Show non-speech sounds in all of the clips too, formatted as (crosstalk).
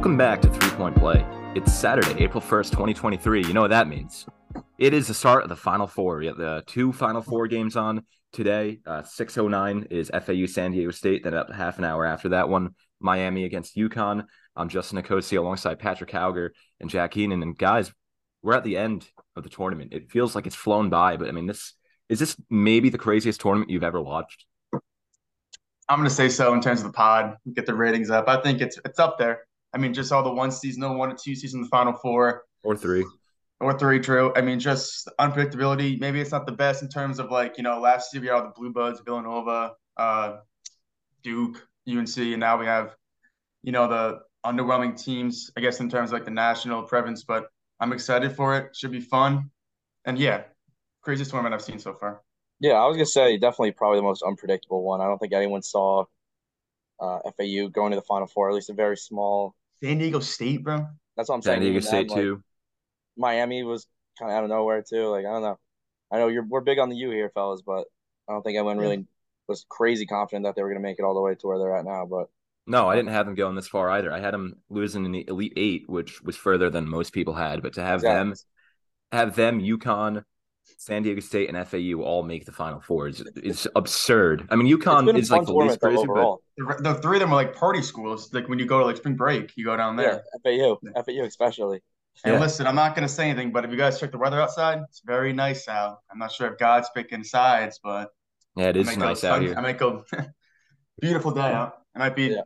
Welcome back to Three Point Play. It's Saturday, April 1st, 2023. You know what that means. It is the start of the Final Four. We have the two Final Four games on today. Uh, 6.09 is FAU San Diego State. Then up half an hour after that one, Miami against UConn. I'm Justin Nicosia alongside Patrick Cowger and Jack Heenan. And guys, we're at the end of the tournament. It feels like it's flown by, but I mean, this is this maybe the craziest tournament you've ever watched? I'm going to say so in terms of the pod. Get the ratings up. I think it's it's up there. I mean, just all the one season, no one or two season, the Final Four, or three, or three. True. I mean, just unpredictability. Maybe it's not the best in terms of like you know last year we had all the Blue Bloods, Villanova, uh, Duke, UNC, and now we have you know the underwhelming teams. I guess in terms of like the national prevalence, but I'm excited for it. Should be fun, and yeah, craziest tournament I've seen so far. Yeah, I was gonna say definitely probably the most unpredictable one. I don't think anyone saw uh, FAU going to the Final Four, at least a very small San Diego State, bro. That's what I'm saying. San Diego State them, too. Like, Miami was kind of out of nowhere too. Like I don't know. I know you're we're big on the U here, fellas, but I don't think anyone really was crazy confident that they were going to make it all the way to where they're at now. But no, I didn't have them going this far either. I had them losing in the Elite Eight, which was further than most people had. But to have exactly. them, have them, UConn, San Diego State and FAU all make the Final Four is, is absurd. I mean, UConn is like the least crazy, but the, three of them are like party schools. Like when you go to like spring break, you go down there. Yeah, FAU, FAU especially. And yeah. listen, I'm not going to say anything, but if you guys check the weather outside, it's very nice out. I'm not sure if God's picking sides, but yeah, it is nice out here. I might go (laughs) beautiful day out. It might be yeah.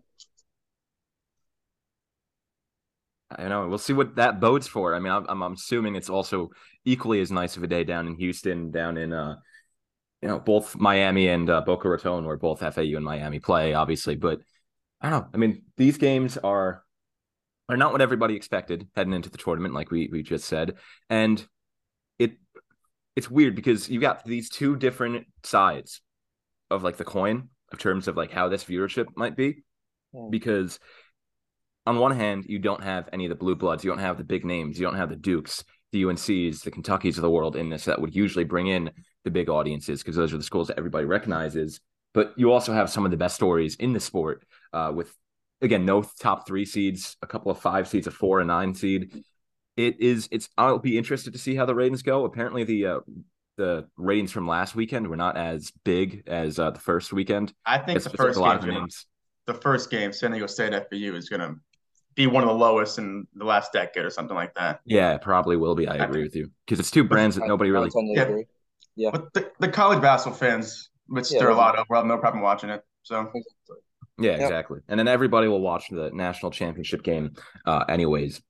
I know. We'll see what that bodes for. I mean, I'm, I'm assuming it's also equally as nice of a day down in Houston, down in uh, you know, both Miami and uh, Boca Raton, where both FAU and Miami play, obviously. But I don't know. I mean, these games are are not what everybody expected heading into the tournament, like we we just said, and it it's weird because you got these two different sides of like the coin in terms of like how this viewership might be, hmm. because on one hand, you don't have any of the blue bloods, you don't have the big names, you don't have the Dukes, the UNCs, the Kentuckys of the world in this that would usually bring in the big audiences because those are the schools that everybody recognizes. But you also have some of the best stories in the sport uh, with, again, no top three seeds, a couple of five seeds, a four and nine seed. It is, it's, I'll be interested to see how the ratings go. Apparently, the, uh, the ratings from last weekend were not as big as uh, the first weekend. I think it's the first game, gonna, the first game, San Diego State FBU is going to be one of the lowest in the last decade or something like that. Yeah, it probably will be. I agree with you because it's two brands that nobody really. Yeah. yeah, but the, the college basketball fans, which yeah, there are a lot of, will have no problem watching it. So. Yeah, exactly. And then everybody will watch the national championship game, uh, anyways.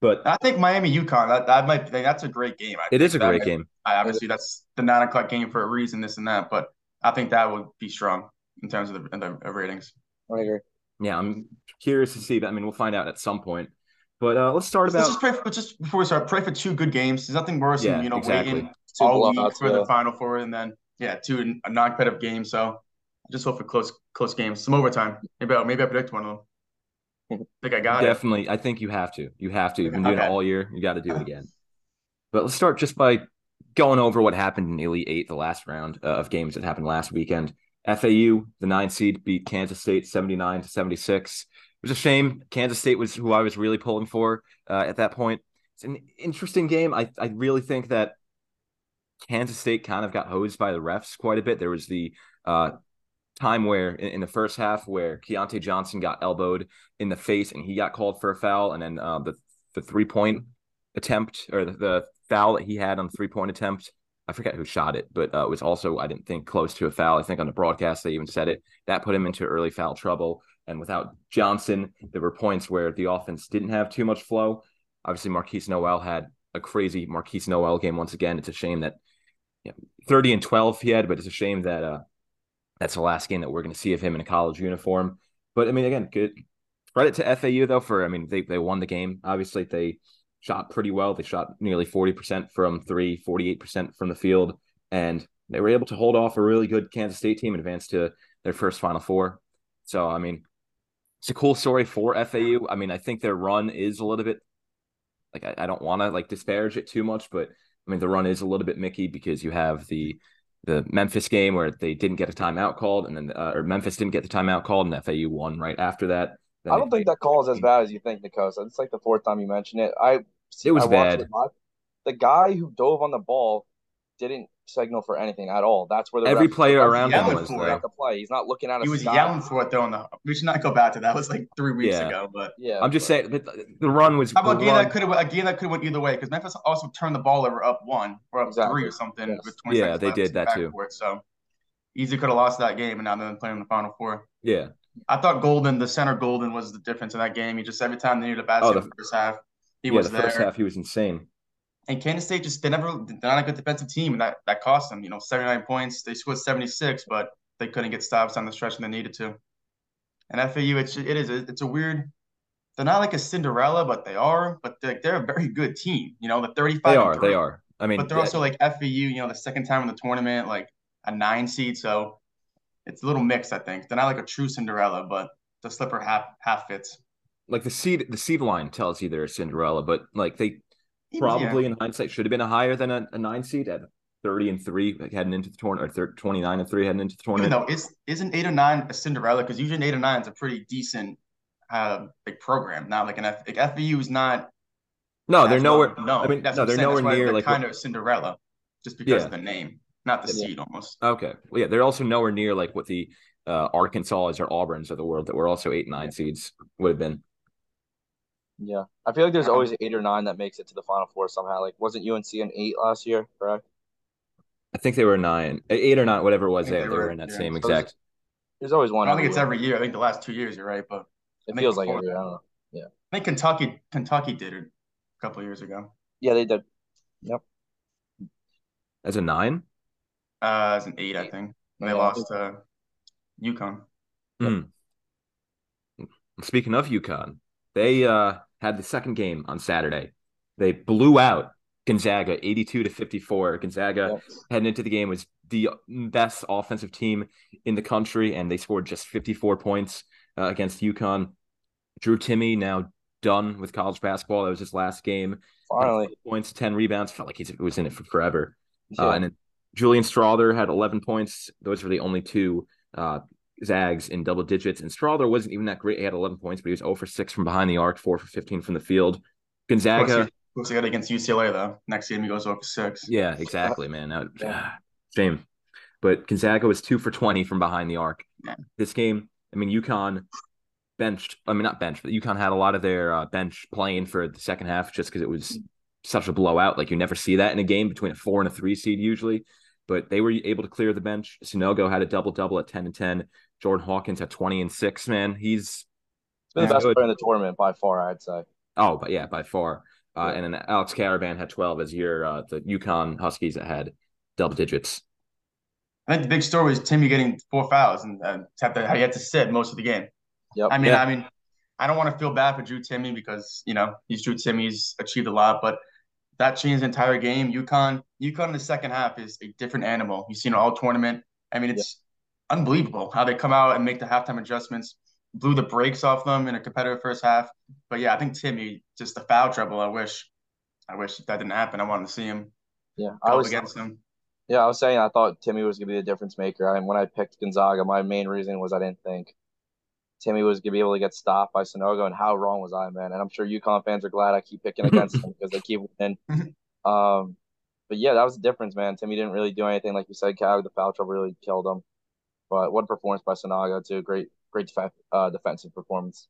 But I think Miami UConn that, that might that's a great game. I it is a great might, game. obviously, that's the nine o'clock game for a reason. This and that, but I think that would be strong in terms of the, the ratings. I agree yeah, I'm curious to see. But I mean, we'll find out at some point. But uh, let's start about. Let's just pray. For, just before we start, pray for two good games. There's nothing worse yeah, than you know exactly. waiting two all week for yeah. the final four and then yeah, two a non-competitive games. So just hope for close close games, some overtime. Maybe I, maybe I predict one of them. I (laughs) think I got it. Definitely, it. I think you have to. You have to. You've been doing okay. it all year. You got to do it (laughs) again. But let's start just by going over what happened in the Elite Eight, the last round uh, of games that happened last weekend. FAU, the nine seed, beat Kansas State 79 to 76. It was a shame. Kansas State was who I was really pulling for uh, at that point. It's an interesting game. I, I really think that Kansas State kind of got hosed by the refs quite a bit. There was the uh, time where in, in, the first half where Keyontae Johnson got elbowed in the face and he got called for a foul, and then uh, the the three point attempt or the, the foul that he had on the three point attempt I forget who shot it, but uh, it was also, I didn't think, close to a foul. I think on the broadcast, they even said it. That put him into early foul trouble. And without Johnson, there were points where the offense didn't have too much flow. Obviously, Markquis Nowell had a crazy Markquis Nowell game once again. It's a shame that you know, 30 and 12 he had, but it's a shame that uh, that's the last game that we're going to see of him in a college uniform. But I mean, again, good credit to FAU though for I mean they they won the game. Obviously, they shot pretty well. They shot nearly 40% from three, 48% from the field, and they were able to hold off a really good Kansas State team and advance to their first Final Four. So, I mean, it's a cool story for FAU. I mean, I think their run is a little bit like I, I don't want to like disparage it too much, but I mean the run is a little bit Mickey because you have the the Memphis game where they didn't get a timeout called, and then uh, or Memphis didn't get the timeout called, and FAU won right after that. I don't think that call is as bad as you think, Nikos. It's like the fourth time you mentioned it. I it was I bad. It the guy who dove on the ball didn't signal for anything at all. That's where the every player around him was there. play. He's not looking at. He was yelling for it though. On the we should not go back to that. It was like three weeks yeah. ago. But yeah, I'm just saying the run was. How about a game that could have a game that could have went either way because Memphis also turned the ball over up one or up exactly. three or something yes. with 20 Yeah, they did that too. so easy could have lost that game and now they're playing in the final four. Yeah. I thought Goldin, the center Goldin, was the difference in that game. He just every time they needed a basket oh, the, in the first half, he yeah, was the there. First half, he was insane. And Kansas State just they never they're not a good defensive team, and that that cost them. You know, seventy nine points. They scored seventy six, but they couldn't get stops on the stretch when they needed to. And FAU, it's it is it's a weird. They're not like a Cinderella, but they are. But they're, they're a very good team. You know, the thirty five. They are. They are. I mean, but they're also like FAU. You know, the second time in the tournament, like a nine seed. So it's a little mixed. I think they're not like a true Cinderella, but the slipper half half fits. Like the seed, the seed line tells you they're a Cinderella, but like they probably yeah. in hindsight should have been a higher than a, a, nine seed at 30 and 3 like, heading into the tournament or 29 and 3 heading into the tournament. No, is isn't 8 or 9 a Cinderella cuz usually 8 or 9 is a pretty decent uh big program. Not like an F, like is not No, they're nowhere no. I mean, that's no, they're nowhere near like kind what, of Cinderella just because yeah. of the name, not the yeah. seed almost. Okay. Well, yeah, they're also nowhere near like what the uh, Arkansas or Auburn's of the world that were also 8 and 9 seeds would have been. Yeah, I feel like there's always eight or nine that makes it to the final four somehow. Like, wasn't UNC an eight last year? Correct. I think they were nine, eight or nine, whatever it was. They, they, were, in that yeah. same exact. There's always one. I don't think it's year. every year. I think the last two years, you're right, but it feels like every year. I don't know. Yeah, I think Kentucky, Kentucky did it a couple years ago. Yeah, they did. Yep. As a nine. Uh, as an eight, I think. And they lost to UConn. Mm. Speaking of UConn, they uh had the second game on Saturday. They blew out Gonzaga 82 to 54. Gonzaga yes. heading into the game was the best offensive team in the country, and they scored just 54 points uh, against UConn. Drew Timme now done with college basketball. That was his last game. Finally, points, 10 rebounds. Felt like he was in it for forever. Uh, yeah. Uh, and then Julian Strawther had 11 points. Those were the only two uh, Zags in double digits. And Strawther wasn't even that great. He had 11 points, but he was 0 for 6 from behind the arc, 4 for 15 from the field. Gonzaga. Looks like against UCLA, though. Next game, he goes 0 for 6. Yeah, exactly, man. That, yeah. Shame. But Gonzaga was 2 for 20 from behind the arc. Yeah. This game, I mean, UConn benched, I mean, not benched, but UConn had a lot of their uh, bench playing for the second half just because it was such a blowout. Like, you never see that in a game between a four and a three seed usually but they were able to clear the bench. Sanogo had a double double at 10 and 10. Jordan Hawkins at 20 and 6, man. He's been the best good. player in the tournament by far, I'd say. Oh, but yeah, by far. Uh. And then Alex Karaban had 12 as your uh, the UConn Huskies that had double digits. I think the big story was Timme getting four fouls and uh, had to, he had to sit most of the game. Yep. I mean, yeah. I mean, I don't want to feel bad for Drew Timme because you know he's Drew Timme's achieved a lot, but that changed the entire game. UConn, UConn in the second half is a different animal. You've seen all tournament. I mean, it's unbelievable how they come out and make the halftime adjustments. Blew the brakes off them in a competitive first half. But yeah, I think Timme just the foul trouble. I wish, I wish that didn't happen. I wanted to see him. Yeah, I was against him. Yeah, I was saying I thought Timme was gonna be the difference maker. I mean, when I picked Gonzaga, my main reason was I didn't think Timme was gonna be able to get stopped by Sanogo, and how wrong was I, man? And I'm sure UConn fans are glad I keep picking against them (laughs) because they keep winning. (laughs) um, but yeah, that was the difference, man. Timme didn't really do anything, like you said. Cal, the foul trouble really killed him. But what a performance by Sanogo too. Great, great def- uh, defensive performance.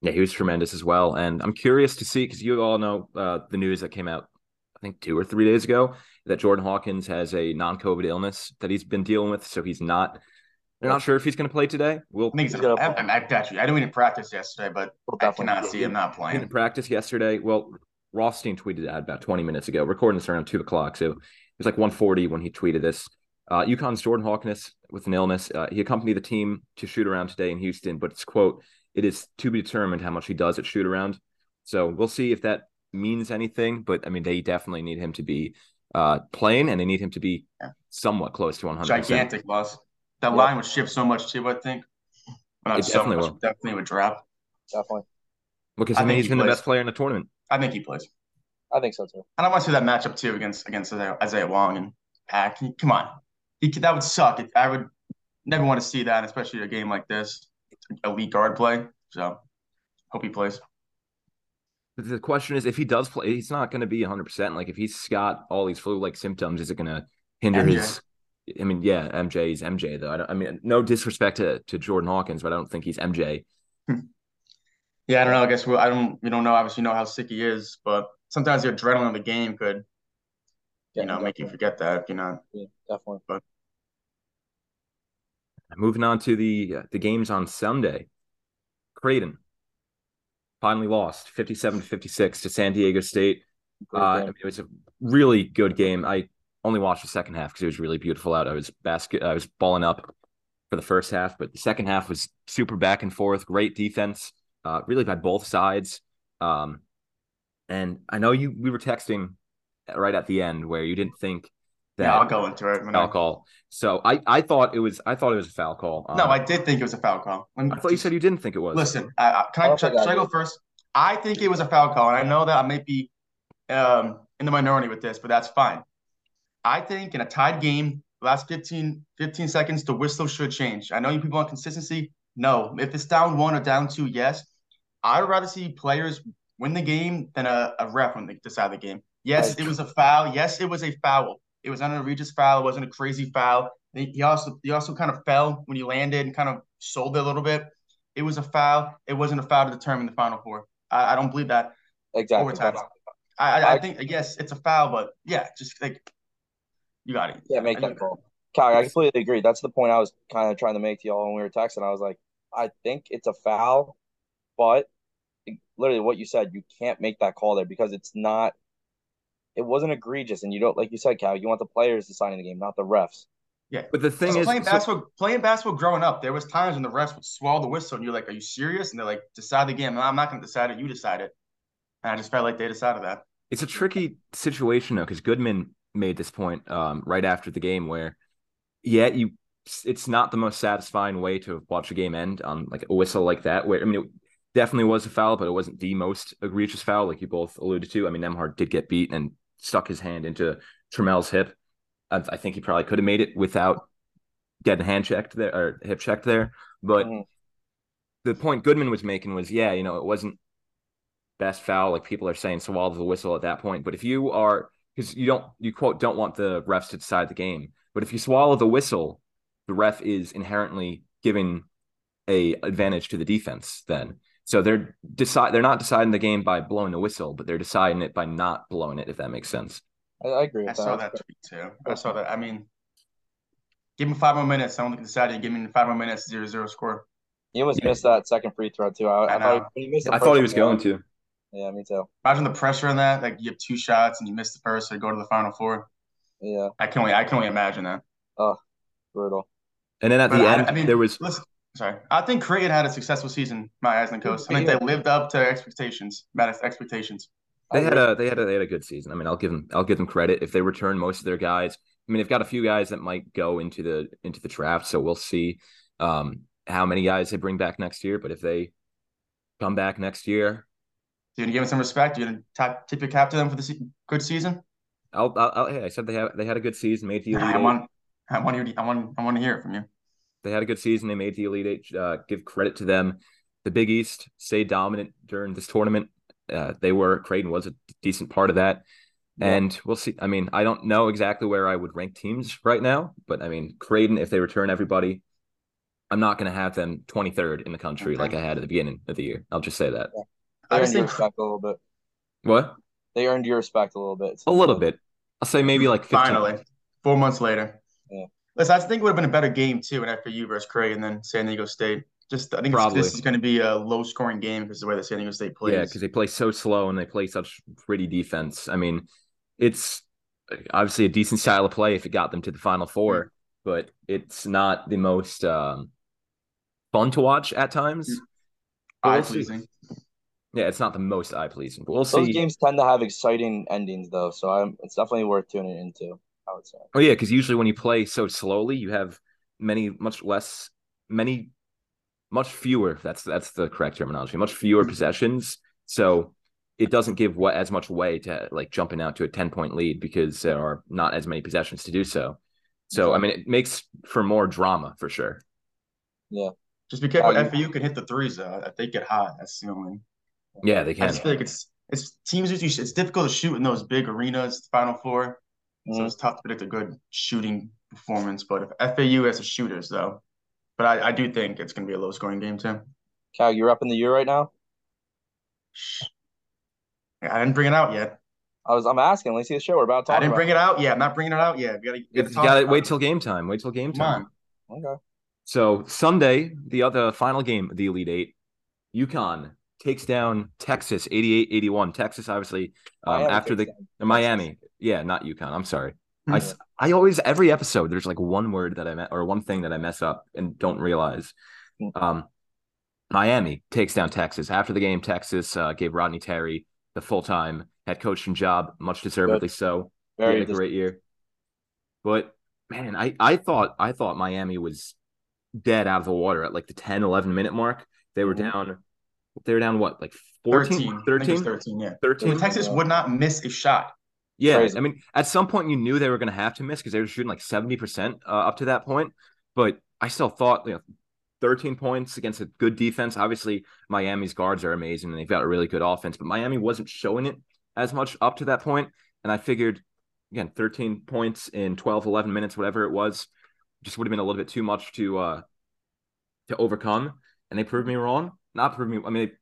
Yeah, he was tremendous as well. And I'm curious to see because you all know uh, the news that came out, I think two or three days ago, that Jordan Hawkins has a non-COVID illness that he's been dealing with, so he's not. They're not sure if he's going to play today. We'll. I think he's gonna, I, I, actually, I didn't even practice yesterday, but we'll I cannot see him not playing. Didn't practice yesterday. Well, Rothstein tweeted that about 20 minutes ago. Recording this around two o'clock, so it was like 1:40 when he tweeted this. Uh, UConn's Jordan Hawkins with an illness. Uh, he accompanied the team to shoot around today in Houston, but it's quote, it is to be determined how much he does at shoot around. So we'll see if that means anything. But I mean, they definitely need him to be uh, playing, and they need him to be somewhat close to 100. Gigantic loss. That line would shift so much too. I think. But it so definitely much, will. Definitely would drop. Definitely. Because I, I mean, he's he been plays. the best player in the tournament. I think he plays. I think so too. And I want to see that matchup too against against Isaiah Wong and Pack. Come on, he, that would suck. I would never want to see that, especially a game like this. elite guard play. So hope he plays. The question is, if he does play, he's not going to be 100. percent Like if he's got all these flu-like symptoms, is it going to hinder MJ. his? I mean, yeah, MJ is MJ though. I, I, mean, no disrespect to, to Jordan Hawkins, but I don't think he's MJ. (laughs) yeah, I don't know. I guess we, I don't. We don't know. Obviously, know how sick he is, but sometimes the adrenaline of the game could, you yeah, know, definitely. make you forget that. You know, yeah, definitely. But moving on to the uh, the games on Sunday, Creighton finally lost 57 to 56 to San Diego State. Uh, I mean, it was a really good game. I only watched the second half because it was really beautiful out. I was basket, I was balling up for the first half, but the second half was super back and forth. Great defense, uh, really by both sides. Um, and I know you we were texting right at the end where you didn't think that yeah, I'll go into it. Foul call. So I, I thought it was I thought it was a foul call. Um, no, I did think it was a foul call. I thought you said you didn't think it was. Listen, uh, can I, should, should I go first? I think it was a foul call, and I know that I may be um, in the minority with this, but that's fine. I think in a tied game, last 15, 15 seconds, the whistle should change. I know you people want consistency. No, if it's down one or down two, yes. I'd rather see players win the game than a, a ref when they decide the game. Yes, it was a foul. Yes, it was a foul. It was an egregious foul. It wasn't a crazy foul. He also he also kind of fell when he landed and kind of sold it a little bit. It was a foul. It wasn't a foul to determine the final four. I, I don't believe that. Exactly. Overtime. I, I, I think yes, it's a foul, but yeah, just like you got it. Yeah, make that call. Cal, I completely agree. That's the point I was kind of trying to make to y'all when we were texting. I was like, I think it's a foul, but literally what you said, you can't make that call there because it's not. It wasn't egregious, and you don't like you said, Cal. You want the players to deciding the game, not the refs. Yeah, but the thing so is, playing so, basketball, playing basketball, growing up, there was times when the refs would swallow the whistle, and you're like, "Are you serious?" And they're like, "Decide the game." No, I'm not going to decide it. You decide it. And I just felt like they decided that. It's a tricky situation though, because Goodman made this point um, right after the game, where yeah, you, it's not the most satisfying way to watch a game end on like a whistle like that. Where I mean, it definitely was a foul, but it wasn't the most egregious foul, like you both alluded to. I mean, Nembhard did get beat and stuck his hand into Trammell's hip. I, I think he probably could have made it without getting hand checked there or hip checked there. But mm-hmm. the point Goodman was making was, yeah, you know, it wasn't best foul like people are saying swallow the whistle at that point. But if you are because you don't you quote don't want the refs to decide the game, but if you swallow the whistle, the ref is inherently giving a advantage to the defense then. So they're decide they're not deciding the game by blowing the whistle, but they're deciding it by not blowing it, if that makes sense. I, I agree. I that. saw that tweet too. I saw that. I mean, give him five more minutes. I don't think decided. Give him five more minutes. Zero zero score. He almost yeah. missed that second free throw too. I, I, I he, he I thought he was going to. Yeah, me too. Imagine the pressure on that. Like you have two shots and you miss the first, so go to the final four. Yeah. I can only I can only imagine that. Oh, brutal. And then at but the I, end, I mean, there was. Listen, sorry, I think Creighton had a successful season. My eyes and coast. I think they lived up to expectations. Met expectations. They had a they had a they had a good season. I mean, I'll give them I'll give them credit if they return most of their guys. I mean, they've got a few guys that might go into the into the draft, so we'll see um, how many guys they bring back next year. But if they come back next year, you gonna give them some respect? You gonna tap, tip your cap to them for the se- good season? I'll, I'll, hey, I said they have they had a good season, made the elite. I want, I want you, I want, I want to hear it from you. They had a good season. They made the elite eight. Uh, give credit to them. The Big East stayed dominant during this tournament. Uh, they were Creighton was a decent part of that. Yeah. And we'll see. I mean, I don't know exactly where I would rank teams right now, but I mean, Creighton, if they return everybody, I'm not going to have them 23rd in the country okay. like I had at the beginning of the year. I'll just say that. Yeah. They earned your respect a little bit. What? They earned your respect a little bit. A little bit. I'll say maybe like 15. Finally, four months later. Yeah. Listen, I think it would have been a better game too in FAU versus Creighton then San Diego State. Just I think this is going to be a low scoring game because the way that San Diego State plays. Yeah, because they play so slow and they play such pretty defense. I mean, it's obviously a decent style of play if it got them to the Final Four, mm-hmm. but it's not the most um, fun to watch at times. Mm-hmm. Eye pleasing. Yeah, it's not the most eye pleasing, but we'll Those see. Those games tend to have exciting endings, though, so I'm, it's definitely worth tuning into. I would say. Oh yeah, because usually when you play so slowly, you have many, much less, many much fewer. That's that's the correct terminology. Much fewer mm-hmm. possessions, so it doesn't give what as much way to like jumping out to a ten point lead because there are not as many possessions to do so. So I mean, it makes for more drama for sure. Yeah, Just be careful. Uh, FAU can hit the threes though. If they get hot, that's the only. Yeah, they can. I just feel like it's it's teams usually it's difficult to shoot in those big arenas, Final 4 mm-hmm. so it's tough to predict a good shooting performance. But if FAU has a shooters though, but I, I do think it's going to be a low scoring game too. Cal, you're up in the year right now. I didn't bring it out yet. I was. I'm asking. Let's see the show. We're about to. I didn't bring it. it out yet. I'm not bringing it out yet. We gotta. gotta wait till game time. Wait till game time. Okay. So Sunday, the other final game the Elite Eight, UConn takes down Texas 88-81. Texas, obviously, um, after the Miami. Yeah, not UConn. I'm sorry. I, I always every episode there's like one word that I met or one thing that I mess up and don't realize. Hmm. Um, Miami takes down Texas after the game. Texas uh, gave Rodney Terry the full time head coaching job, much deservedly Good. so. Very a great year. But man, I I thought I thought Miami was dead out of the water at like the 10 11 minute mark. They were mm-hmm. down they were down what like 14 13 13 yeah 13 Texas would not miss a shot. Yeah, Crazy. I mean, at some point you knew they were going to have to miss because they were shooting like seventy percent uh, up to that point. But I still thought, you know, thirteen points against a good defense. Obviously, Miami's guards are amazing and they've got a really good offense, but Miami wasn't showing it as much up to that point. And I figured, again, thirteen points in 12, 11 minutes, whatever it was, just would have been a little bit too much to uh to overcome. And they proved me wrong. Not prove me. I mean, they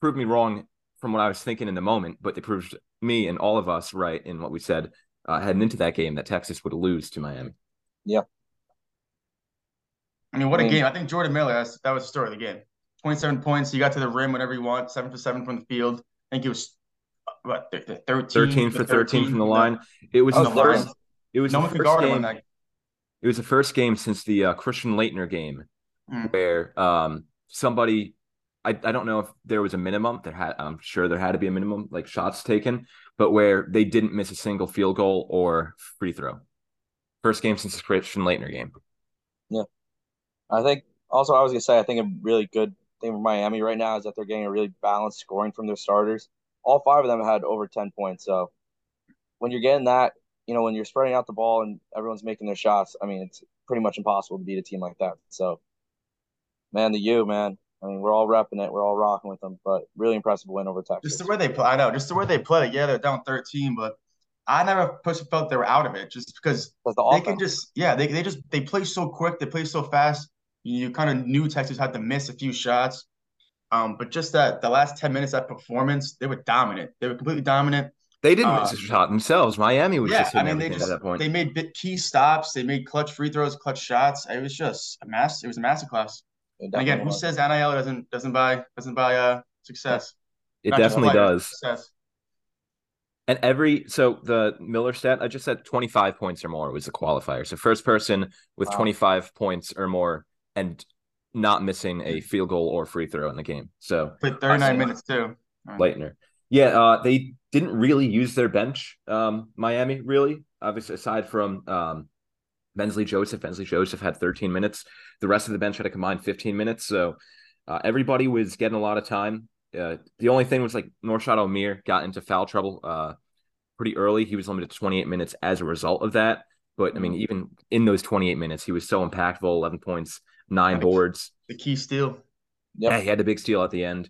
proved me wrong from what I was thinking in the moment, but they proved me and all of us right in what we said uh, heading into that game that Texas would lose to Miami. Yeah. I mean, what I mean, a game! I think Jordan Miller. that was the story of the game. Twenty-seven points. He got to the rim whenever he want. Seven for seven from the field. I think it was what 13, 13 for 13, 13 from the line. It was the first. It was no one could guard game, him that. It was the first game since the uh, Christian Laettner game mm. where um, somebody I, I don't know if there was a minimum. There had I'm sure there had to be a minimum like shots taken, but where they didn't miss a single field goal or free throw. First game since the Christian Laettner game. Yeah, I think also I was gonna say I think a really good thing for Miami right now is that they're getting a really balanced scoring from their starters. All five of them had over ten points. So when you're getting that, you know, when you're spreading out the ball and everyone's making their shots, I mean, it's pretty much impossible to beat a team like that. So, man, the U, man, I mean, we're all repping it. We're all rocking with them, but really impressive win over Texas. Just the way they play. I know, just the way they play. Yeah, they're down 13, but I never felt they were out of it just because the they can just, yeah, they, they just, they play so quick. They play so fast. You kind of knew Texas had to miss a few shots. Um, but just that the last 10 minutes, that performance, they were dominant. They were completely dominant. They didn't uh, miss a shot themselves. Miami was yeah, just I mean, they just, at that point. They made key stops. They made clutch free throws, clutch shots. It was just a mass. It was a masterclass. And again, who says NIL doesn't doesn't buy doesn't buy uh success? It Not definitely does. Success. And every so the Miller stat I just said 25 points or more was the qualifier. So first person with wow. 25 points or more and not missing a field goal or free throw in the game. So played 39 minutes too. Laettner. Yeah, uh, they didn't really use their bench, um, Miami, really. Obviously, aside from um, Bensley Joseph. Bensley Joseph had 13 minutes. The rest of the bench had a combined 15 minutes. So uh, everybody was getting a lot of time. Uh, the only thing was like Norchad Omier got into foul trouble uh, pretty early. He was limited to 28 minutes as a result of that. But I mean, mm-hmm. even in those 28 minutes, he was so impactful 11 points, nine boards. The key steal. Yep. Yeah, he had a big steal at the end.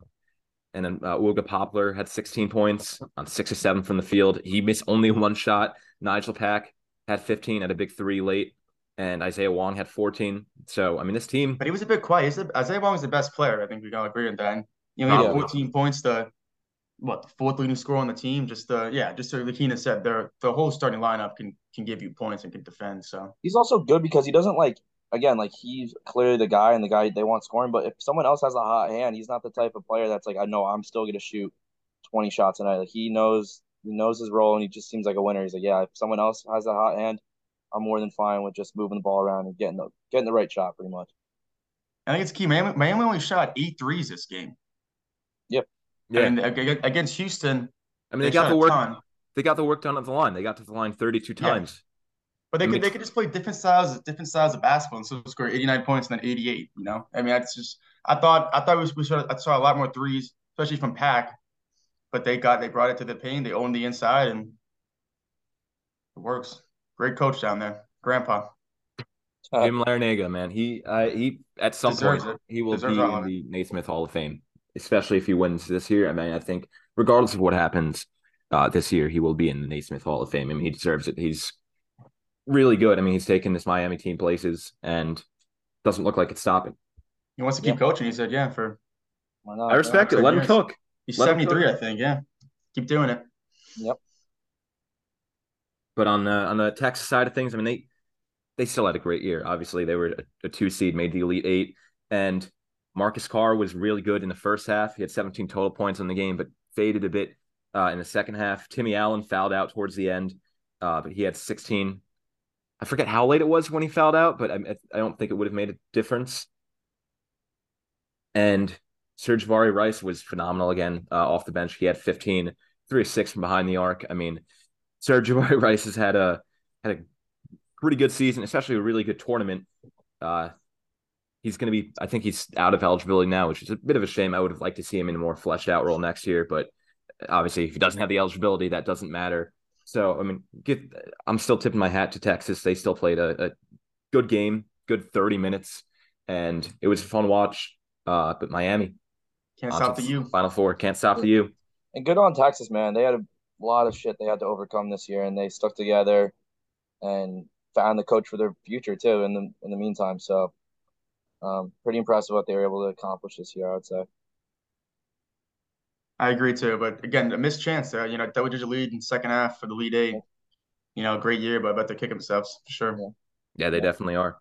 And then uh, Wooga Poplar had 16 points on six or seven from the field. He missed only one shot. Nigel Pack had 15 at a big three late and Isaiah Wong had 14. So I mean, this team. But he was a bit quiet. The, Isaiah Wong was the best player. I think we gotta agree on that. you know, he had 14 points. The what the fourth leading scorer on the team. Just uh, yeah, just like Keena said, the the whole starting lineup can can give you points and can defend. So he's also good because he doesn't like again like he's clearly the guy and the guy they want scoring. But if someone else has a hot hand, he's not the type of player that's like I know I'm still gonna shoot 20 shots tonight. Like he knows he knows his role and he just seems like a winner. He's like yeah, if someone else has a hot hand I'm more than fine with just moving the ball around and getting the getting the right shot pretty much. I think it's key. Miami, Miami only shot eight threes this game. Yep. Yeah. And against Houston, I mean, they, they got the work. Done. They got the work done at the line. They got to the line 32 times. Yeah. But they I mean, could they could just play different styles, different styles of basketball, and still score 89 points and then 88. You know, I mean, that's just. I thought I thought we, we saw I saw a lot more threes, especially from Pack, but they got they brought it to the paint. They owned the inside, and it works. Great coach down there, Grandpa. Jim Larrañaga, man, he uh, he at some point it. he will Deserves be in the Naismith Hall of Fame, especially if he wins this year. I mean, I think regardless of what happens uh, this year, he will be in the Naismith Hall of Fame. I mean, he deserves it. He's really good. I mean, he's taken this Miami team places and doesn't look like it's stopping. He wants to keep yeah. coaching. He said, "Yeah, for." I respect it. Let years. him cook. He's Let seventy three, I think. Yeah, keep doing it. Yep. But on the on the Texas side of things, I mean they they still had a great year. Obviously, they were a, a two seed, made the Elite Eight, and Marcus Carr was really good in the first half. He had 17 total points in the game, but faded a bit uh, in the second half. Timmy Allen fouled out towards the end, uh, but he had 16. I forget how late it was when he fouled out, but I, I don't think it would have made a difference. And Sir'Jabari Rice was phenomenal again uh, off the bench. He had 15, three or six from behind the arc. I mean, Sir'Jabari (laughs) Rice has had a had a pretty good season, especially a really good tournament. Uh, he's going to be, I think he's out of eligibility now, which is a bit of a shame. I would have liked to see him in a more fleshed out role next year, but obviously, if he doesn't have the eligibility, that doesn't matter. So, I mean, get, I'm still tipping my hat to Texas. They still played a, a good game, good 30 minutes, and it was a fun watch. Uh, but Miami can't stop the U. Final four can't stop the U. And good on Texas, man. They had a lot of shit they had to overcome this year, and they stuck together and found the coach for their future too. In the in the meantime, so um, pretty impressive what they were able to accomplish this year. I would say. I agree too, but again, a missed chance there. You know, double digit lead in second half for the lead eight. You know, great year, but I bet they're kicking themselves for sure. Yeah, yeah they yeah. definitely are.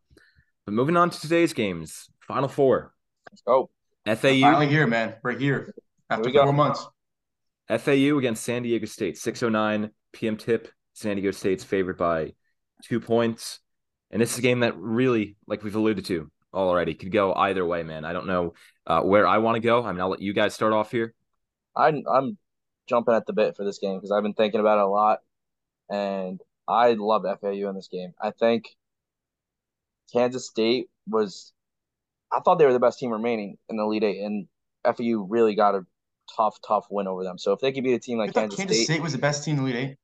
But moving on to today's games, Final Four. Let's go. FAU. We're finally here, man. We're here after four months. FAU against San Diego State, 609 p.m. tip. San Diego State's favored by two points. And this is a game that really, like we've alluded to already, could go either way, man. I don't know uh, where I want to go. I mean, I'll let you guys start off here. I'm, I'm jumping at the bit for this game because I've been thinking about it a lot. And I love FAU in this game. I think Kansas State was, I thought they were the best team remaining in the Elite Eight. And FAU really got a tough, tough win over them. So if they could beat a team like Kansas, Kansas State, State was the best team in the Elite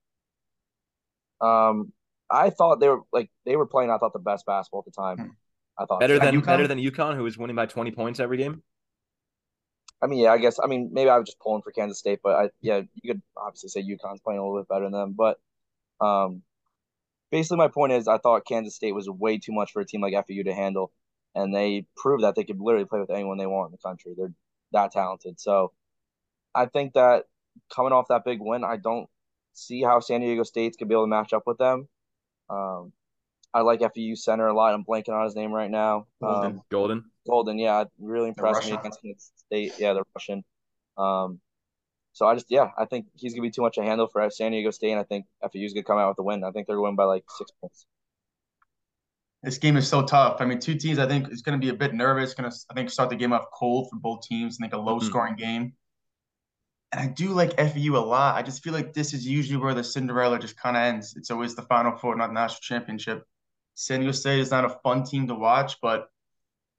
Eight. Um, I thought they were like they were playing. I thought the best basketball at the time. Hmm. I thought better than UConn? better than UConn, who was winning by twenty points every game. I mean, yeah, I guess. I mean, maybe I was just pulling for Kansas State, but I yeah, you could obviously say UConn's playing a little bit better than them. But um, basically, my point is, I thought Kansas State was way too much for a team like FAU to handle, and they proved that they could literally play with anyone they want in the country. They're that talented. So I think that coming off that big win, I don't see how San Diego State's could be able to match up with them. Um, I like FAU center a lot. I'm blanking on his name right now. Goldin. Um, Goldin. Goldin, yeah, really impressed me against State. Yeah, the Russian. Um, so I just, yeah, I think he's gonna be too much a handle for San Diego State, and I think FAU's gonna come out with the win. I think they're going by like six points. This game is so tough. I mean, two teams. I think is going to be a bit nervous. Going to, I think, start the game off cold for both teams. I think a low-scoring mm-hmm. game and I do like FU a lot. I just feel like this is usually where the Cinderella just kind of ends. It's always the Final Four, not the national championship. San Diego State is not a fun team to watch, but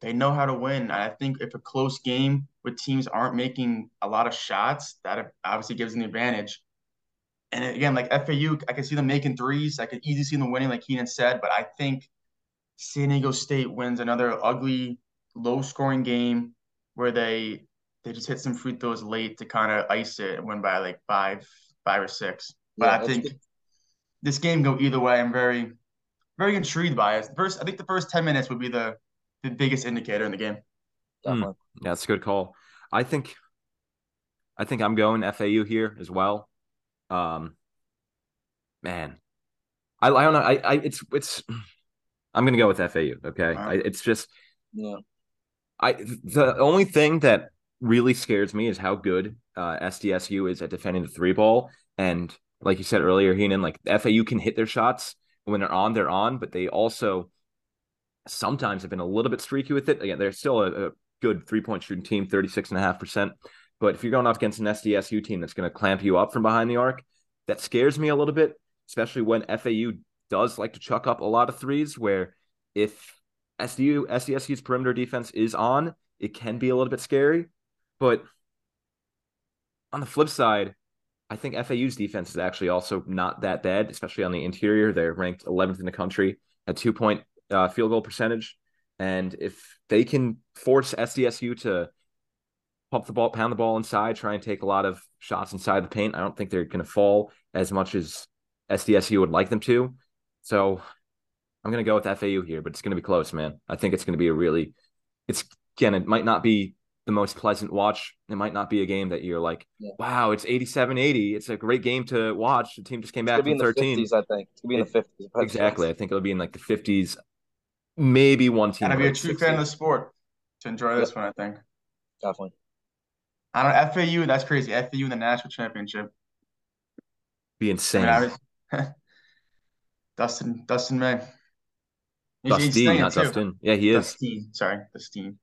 they know how to win. I think if a close game with teams aren't making a lot of shots, that obviously gives an advantage. And again, like FAU, I can see them making threes. I could easily see them winning, like Heenan said, but I think San Diego State wins another ugly, low scoring game where they they just hit some free throws late to kind of ice it and win by like five, five or six. But yeah, I think good. this game go either way. I'm very, very intrigued by it. First, I think the first ten minutes would be the the biggest indicator in the game. Mm, yeah, that's a good call. I think, I think I'm going FAU here as well. Um, man, I, I don't know. I, I it's it's. I'm gonna go with FAU. Okay, right. I, it's just yeah. I the only thing that really scares me is how good uh, SDSU is at defending the three ball. And like you said earlier, Heenan, like FAU can hit their shots when they're on, they're on, but they also sometimes have been a little bit streaky with it. Again, they're still a, a good three point shooting team, 36.5%. But if you're going up against an SDSU team that's going to clamp you up from behind the arc, that scares me a little bit, especially when FAU does like to chuck up a lot of threes. Where if SDU SDSU's perimeter defense is on, it can be a little bit scary. But on the flip side, I think FAU's defense is actually also not that bad, especially on the interior. They're ranked 11th in the country at two point uh, field goal percentage, and if they can force SDSU to pump the ball, pound the ball inside, try and take a lot of shots inside the paint, I don't think they're going to fall as much as SDSU would like them to. So I'm going to go with FAU here, but it's going to be close, man. I think it's going to be a really, it's again, it might not be the most pleasant watch. It might not be a game that you're like, yeah. wow, it's 87 80. It's a great game to watch. The team just came back from 13. 50s, I think. It's going to be in the 50s. Exactly. I think it'll be in like the 50s. Maybe one team. Gotta be a true 60s. fan of the sport to enjoy this one, I think. Definitely. I don't know. FAU, that's crazy. FAU in the national championship. Be insane. I mean, I was... (laughs) Dustin, Dustin May. Dustin, not too. Dustin. Yeah, he is. Dustin. Sorry, Dustin.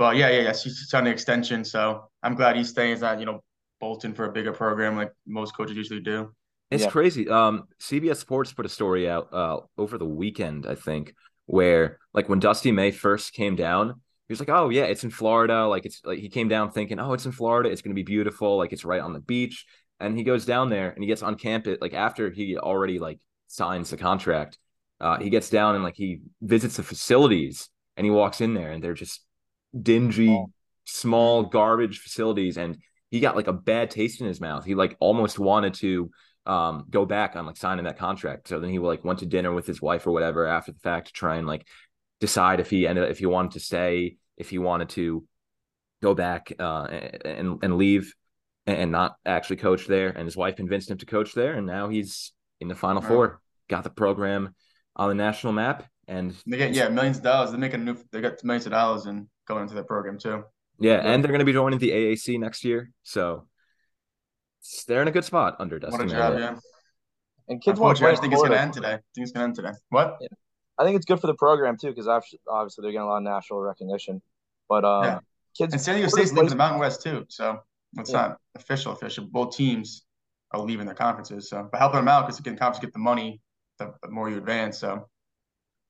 But yeah, yeah, yeah. He's on the extension, so I'm glad he's staying. He's not, you know, bolting for a bigger program like most coaches usually do. It's yeah. crazy. Um, CBS Sports put a story out uh over the weekend, I think, where like when Dusty May first came down, he was like, "Oh yeah, it's in Florida." Like it's like he came down thinking, "Oh, it's in Florida. It's going to be beautiful. Like it's right on the beach." And he goes down there and he gets on campus like after he already like signs the contract. Uh, he gets down and like he visits the facilities and he walks in there and they're just dingy, oh. small garbage facilities, and he got like a bad taste in his mouth. He like almost wanted to um go back on like signing that contract. So then he like went to dinner with his wife or whatever after the fact to try and like decide if he ended if he wanted to stay, if he wanted to go back uh and and leave and not actually coach there. And his wife convinced him to coach there, and now he's in the Final Four. Got the program on the national map, and they get yeah millions of dollars. They make a new. They got millions of dollars, and going into that program too. Yeah, and they're going to be joining the AAC next year, so they're in a good spot under Dustin. What a job, yeah. And kids want. I think it's going to end today. I think it's going to end today. What? Yeah. I think it's good for the program too because obviously they're getting a lot of national recognition. But um, yeah. kids and San Diego State's leaving the Mountain West too, so it's yeah. not official. Official. Both teams are leaving their conferences, so but helping them out because you can conference get the money the, the more you advance. So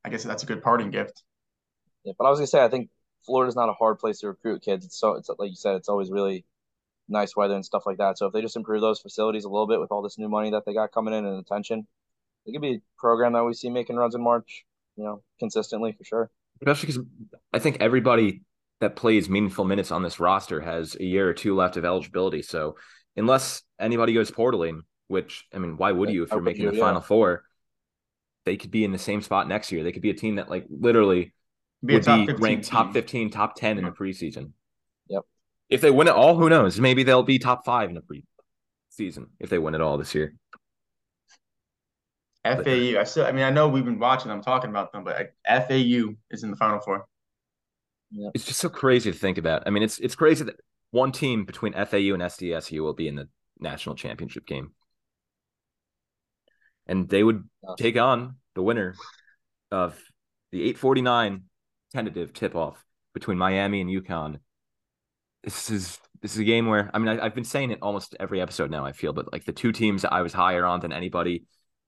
I guess that's a good parting gift. Yeah, but I was gonna say I think Florida's not a hard place to recruit kids. It's so it's like you said, it's always really nice weather and stuff like that. So if they just improve those facilities a little bit with all this new money that they got coming in and attention, it could be a program that we see making runs in March, you know, consistently for sure. Especially because I think everybody that plays meaningful minutes on this roster has a year or two left of eligibility. So unless anybody goes portaling, which I mean, why would you if you're making the yeah. final four? They could be in the same spot next year. They could be a team that like literally be would be ranked team. top 15, top 10 in the preseason. Yep. If they win it all, who knows? Maybe they'll be top five in the preseason if they win it all this year. FAU, I still, I mean, I know we've been watching I'm talking about them, but FAU is in the final four. Yep. It's just so crazy to think about. I mean, it's it's crazy that one team between FAU and SDSU will be in the national championship game, and they would take on the winner of the 849 tentative tip off between Miami and UConn. This is this is a game where I mean I, have been saying it almost every episode now. I feel, but like the two teams I was higher on than anybody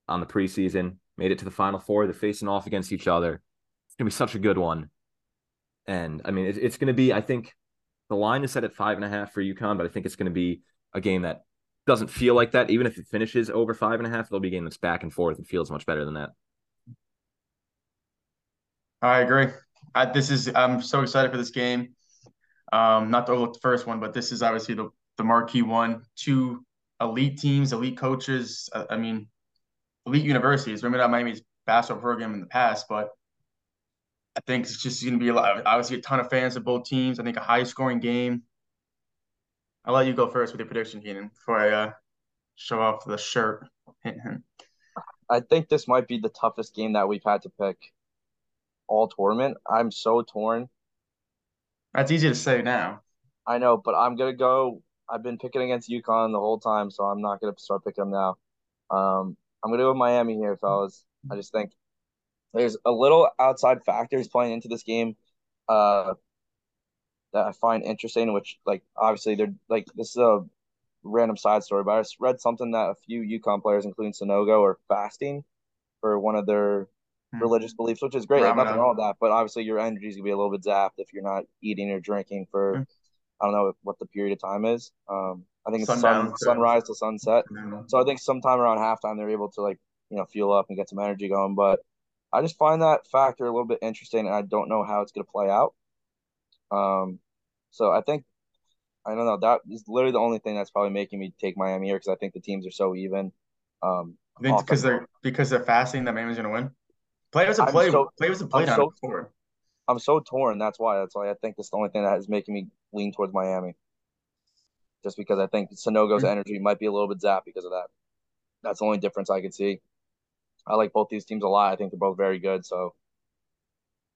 on the preseason made it to the Final Four. They're facing off against each other. It's gonna be such a good one. And I mean, it, it's gonna be. I think the line is set at five and a half for UConn, but I think it's gonna be a game that doesn't feel like that. Even if it finishes over five and a half, it'll be a game that's back and forth. It feels much better than that. I agree. I, this is I'm so excited for this game. Um, not to overlook the first one, but this is obviously the the marquee one. Two elite teams, elite coaches. I, I mean, elite universities. Remember that Miami's basketball program in the past, but I think it's just going to be a lot. Obviously, a ton of fans of both teams. I think a high scoring game. I'll let you go first with your prediction, Heenan, before I uh, show off the shirt. I think this might be the toughest game that we've had to pick all tournament. I'm so torn. That's easy to say now. I know, but I'm gonna go. I've been picking against UConn the whole time, so I'm not gonna start picking them now. Um, I'm gonna go with Miami here, fellas. I just think there's a little outside factors playing into this game uh, that I find interesting. Which, like, obviously, they're like this is a random side story, but I just read something that a few UConn players, including Sanogo, are fasting for one of their Hmm. religious beliefs, which is great. There's nothing wrong with that. But obviously, your energy is gonna be a little bit zapped if you're not eating or drinking for mm. I don't know what the period of time is. Um, I think it's sun, sunrise to sunset. So I think sometime around halftime they're able to like you know fuel up and get some energy going. But I just find that factor a little bit interesting, and I don't know how it's going to play out. Um, so I think I don't know that is literally the only thing that's probably making me take Miami here because I think the teams are so even. Um, I think because they're because they're fasting that Miami's to win. Players have played. So, players have played I'm on so, before. I'm so torn. That's why. That's why I think that's the only thing that is making me lean towards Miami. Just because I think Sanogo's mm-hmm. energy might be a little bit zapped because of that. That's the only difference I could see. I like both these teams a lot. I think they're both very good. So,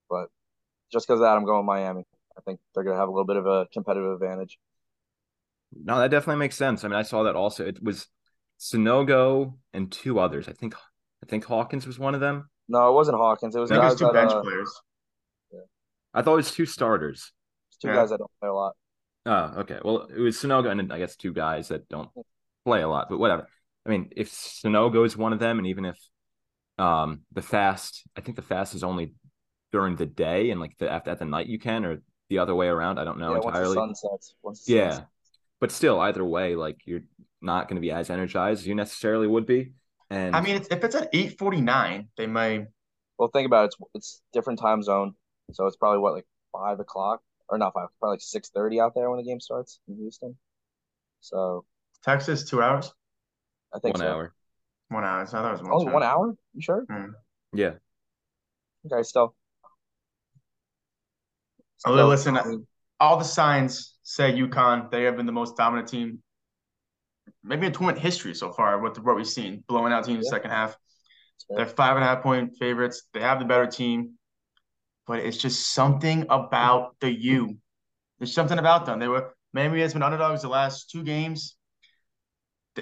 but just because of that, I'm going Miami. I think they're going to have a little bit of a competitive advantage. No, that definitely makes sense. I mean, I saw that also. It was Sanogo and two others. I think I think Hawkins was one of them. No, it wasn't Hawkins. It was, guys two that, bench uh, players. Yeah. I thought it was two starters. It's two yeah. guys that don't play a lot. Oh, okay. Well, it was Sanogo and I guess two guys that don't play a lot, but whatever. I mean, if Sanogo is one of them, and even if um the fast, I think the fast is only during the day and like the at, at the night you can, or the other way around. I don't know yeah, entirely. Once the sun sets. Once the yeah, sun but still, either way, like you're not going to be as energized as you necessarily would be. And I mean, if it's at eight forty nine, they might. Well, think about it. It's it's different time zone, so it's probably what like five o'clock or not five, probably like six thirty out there when the game starts in Houston. So Texas two hours. I think one so. hour. One hour. So I thought it was one. Oh, one hour? You sure? Mm. Yeah. Okay, still. Oh, listen, all the signs say UConn. They have been the most dominant team, maybe in tournament history so far. With what we've seen, blowing out teams yeah. in the second half. They're five and a half point favorites. They have the better team, but it's just something about the U. There's something about them. They were Miami has been underdogs the last two games.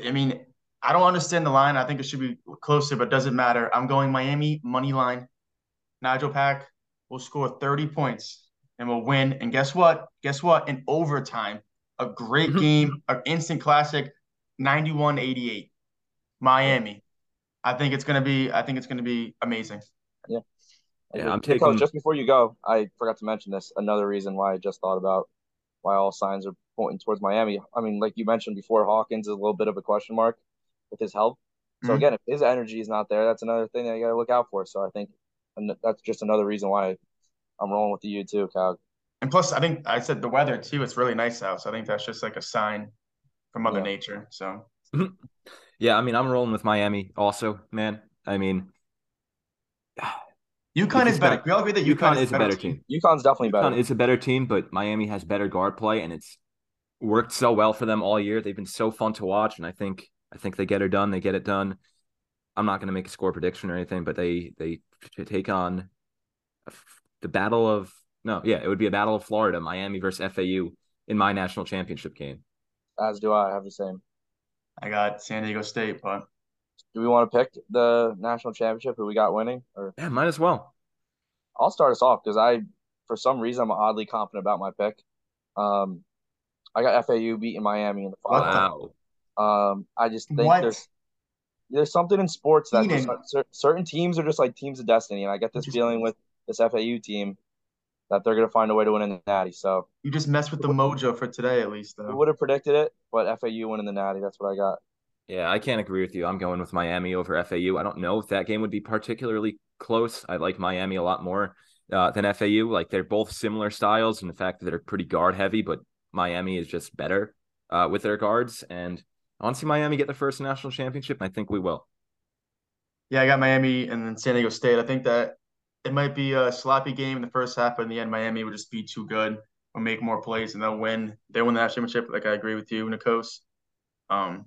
I mean, I don't understand the line. I think it should be closer, but doesn't matter. I'm going Miami money line. Nigel Pack will score 30 points and we'll win. And guess what? Guess what? In overtime, a great mm-hmm. (laughs) game, an instant classic, 91-88. Miami. I think it's gonna be I think it's gonna be amazing. Yeah. Yeah, I'm taking just before you go, I forgot to mention this. Another reason why I just thought about why all signs are pointing towards Miami. I mean, like you mentioned before, Hawkins is a little bit of a question mark with his health. So mm-hmm. again, if his energy is not there, that's another thing that you got to look out for. So I think that's just another reason why I'm rolling with the U too, Cal. And plus, I think I said the weather too. It's really nice out, so I think that's just like a sign from Mother yeah. Nature. So, (laughs) yeah, I mean, I'm rolling with Miami also, man. I mean, (sighs) UConn is better. We all agree that UConn, UConn is, is a better team. team. UConn's definitely UConn better. It's a better team, but Miami has better guard play, and it's worked so well for them all year. They've been so fun to watch, and I think I think they get it done. They get it done. I'm not going to make a score prediction or anything, but they they take on the battle of no, yeah, it would be a battle of Florida, Miami versus FAU in my national championship game. As do I. I have the same. I got San Diego State, but do we want to pick the national championship who we got winning? Or yeah, might as well. I'll start us off because I, for some reason, I'm oddly confident about my pick. Um, I got FAU beating Miami in the final. Wow. Um, I just think what? there's there's something in sports that just, certain teams are just like teams of destiny, and I get this feeling with this FAU team that they're going to find a way to win in the Natty. So you just messed with the mojo for today, at least. Though we would have predicted it, but FAU winning the Natty. That's what I got. Yeah, I can't agree with you. I'm going with Miami over FAU. I don't know if that game would be particularly close. I like Miami a lot more uh, than FAU. Like they're both similar styles, and the fact that they're pretty guard heavy, but Miami is just better uh, with their guards. And I want to see Miami get the first national championship, and I think we will. Yeah, I got Miami and then San Diego State. I think that it might be a sloppy game in the first half, but in the end, Miami would just be too good or make more plays and they'll win. They win the national championship. Like I agree with you, Nikos. Um,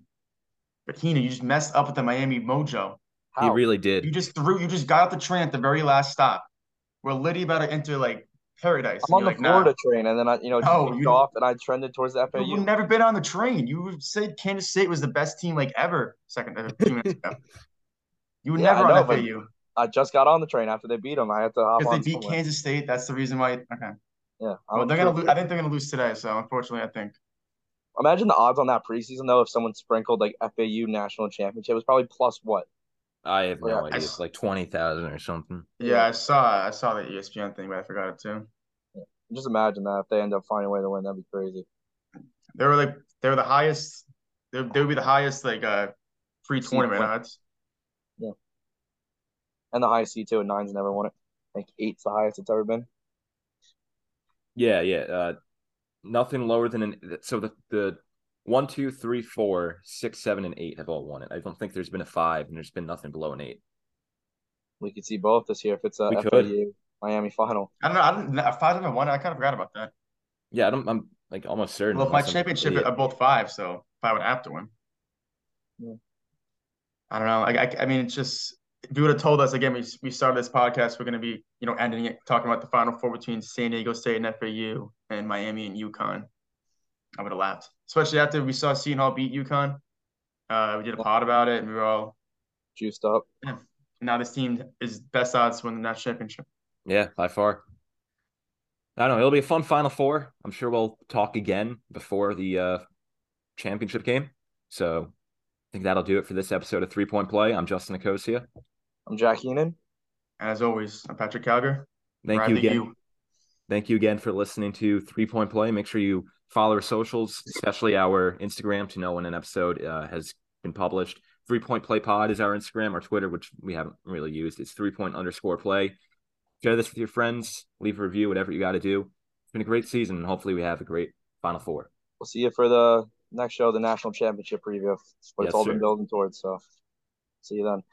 but Heenan, you just messed up with the Miami mojo. How? He really did. You just threw. You just got off the train at the very last stop. We're literally about to enter like paradise. I'm on the like, Florida nah. train, and then I, you know, oh, you off, and I trended towards the FAU. You've never been on the train. You said Kansas State was the best team like ever. Second, uh, two minutes ago. You were (laughs) yeah, never know, on FAU. I just got on the train after they beat them. I had to hop on. Because they beat somewhere. Kansas State. That's the reason why. Okay. Yeah. Well, they're gonna. Lose, I think they're gonna lose today. So unfortunately, I think. Imagine the odds on that preseason though. If someone sprinkled like FAU national championship, it was probably plus what? I have no yeah, idea. It's like twenty thousand or something. Yeah, I saw. I saw the ESPN thing, but I forgot it too. Yeah. Just imagine that if they end up finding a way to win, that'd be crazy. They were like they were the highest. They, they would be the highest like uh free tournament odds. And the highest seed too. And nine's never won it. I think eight's the highest it's ever been. Yeah, yeah. Uh, nothing lower than an so the the one, two, three, four, six, seven, and eight have all won it. I don't think there's been a five, and there's been nothing below an eight. We could see both this year if it's a we FAU could. Miami final. I don't know. I didn't. Five haven't won. I kind of forgot about that. Yeah, I don't, I'm like almost certain. Well, my championship are both five, so if I would have to win. Yeah. I don't know. I, I, I mean, it's just if you would have told us again, we, we started this podcast, we're going to be, you know, ending it talking about the final four between San Diego State and FAU and Miami and UConn. I would have laughed, especially after we saw Seton Hall beat UConn. Uh, we did a pod about it, and we were all juiced up. Yeah. Now this team is best odds to win the national championship. Yeah, by far. I don't know. It'll be a fun Final Four. I'm sure we'll talk again before the uh, championship game. So I think that'll do it for this episode of Three Point Play. I'm Justin Nicosia. I'm Jack Heenan. As always, I'm Patrick Cowger. Thank you again. You. Thank you again for listening to Three Point Play. Make sure you follow our socials, especially our Instagram, to know when an episode uh, has been published. Three Point Play Pod is our Instagram. Our Twitter, which we haven't really used, it's three point underscore play. Share this with your friends. Leave a review, whatever you got to do. It's been a great season, and hopefully we have a great Final Four. We'll see you for the next show, the national championship preview. What yes, it's all sir. been building towards. So, see you then.